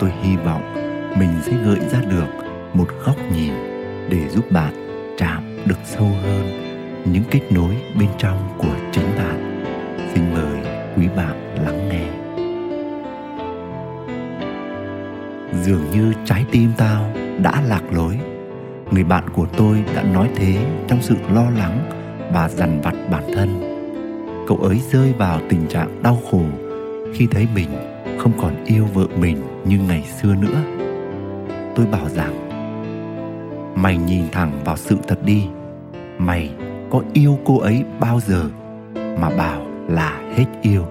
tôi hy vọng mình sẽ gợi ra được một góc nhìn để giúp bạn chạm được sâu hơn những kết nối bên trong của chính bạn. Xin mời quý bạn lắng nghe. Dường như trái tim tao đã lạc lối. Người bạn của tôi đã nói thế trong sự lo lắng và dằn vặt bản thân. Cậu ấy rơi vào tình trạng đau khổ khi thấy mình không còn yêu vợ mình. Sự thật đi. Mày có yêu cô ấy bao giờ mà bảo là hết yêu?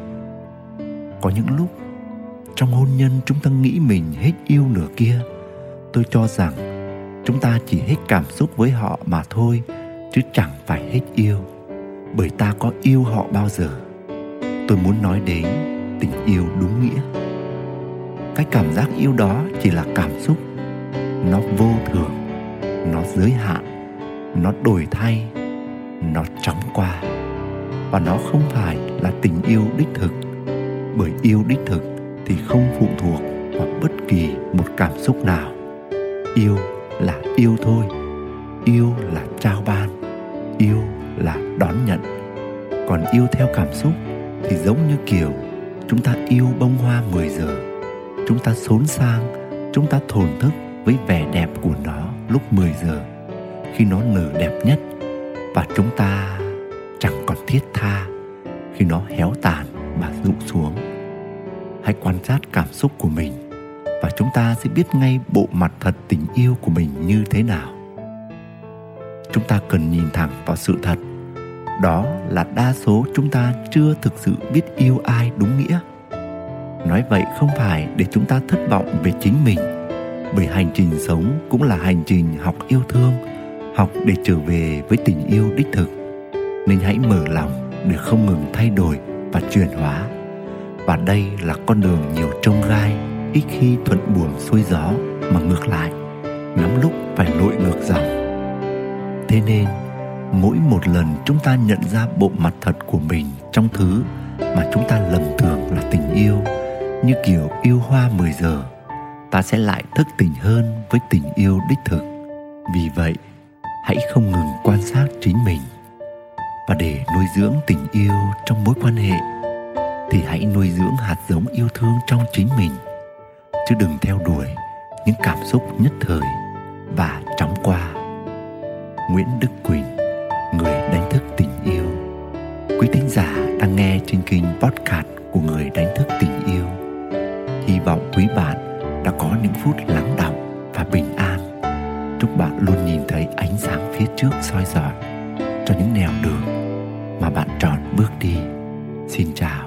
Có những lúc, trong hôn nhân chúng ta nghĩ mình hết yêu nửa kia, tôi cho rằng chúng ta chỉ hết cảm xúc với họ mà thôi, chứ chẳng phải hết yêu. Bởi ta có yêu họ bao giờ? Tôi muốn nói đến tình yêu đúng nghĩa. Cái cảm giác yêu đó chỉ là cảm xúc. Nó vô thường, nó giới hạn nó đổi thay, nó chóng qua. Và nó không phải là tình yêu đích thực, bởi yêu đích thực thì không phụ thuộc vào bất kỳ một cảm xúc nào. Yêu là yêu thôi, yêu là trao ban, yêu là đón nhận. Còn yêu theo cảm xúc thì giống như kiểu chúng ta yêu bông hoa 10 giờ, chúng ta xốn sang, chúng ta thổn thức với vẻ đẹp của nó lúc 10 giờ khi nó nở đẹp nhất. Và chúng ta chẳng còn thiết tha khi nó héo tàn và rụng xuống. Hãy quan sát cảm xúc của mình và chúng ta sẽ biết ngay bộ mặt thật tình yêu của mình như thế nào. Chúng ta cần nhìn thẳng vào sự thật. Đó là đa số chúng ta chưa thực sự biết yêu ai đúng nghĩa. Nói vậy không phải để chúng ta thất vọng về chính mình, bởi hành trình sống cũng là hành trình học yêu thương học để trở về với tình yêu đích thực. Nên hãy mở lòng để không ngừng thay đổi và chuyển hóa. Và đây là con đường nhiều trông gai, ít khi thuận buồm xuôi gió mà ngược lại, lắm lúc phải lội ngược dòng. Thế nên, mỗi một lần chúng ta nhận ra bộ mặt thật của mình trong thứ mà chúng ta lầm tưởng là tình yêu, như kiểu yêu hoa 10 giờ, ta sẽ lại thức tỉnh hơn với tình yêu đích thực. Vì vậy hãy không ngừng quan sát chính mình. Và để nuôi dưỡng tình yêu trong mối quan hệ, thì hãy nuôi dưỡng hạt giống yêu thương trong chính mình. Chứ đừng theo đuổi những cảm xúc nhất thời và chóng qua. Nguyễn đức quỳnh, người đánh thức tình yêu. Quý thính giả đang nghe trên kênh podcast của người đánh thức tình yêu. Hy vọng quý bạn đã có những phút lắng đọng và bình an chúc bạn luôn nhìn thấy ánh sáng phía trước soi rọi cho những nẻo đường mà bạn chọn bước đi. Xin chào.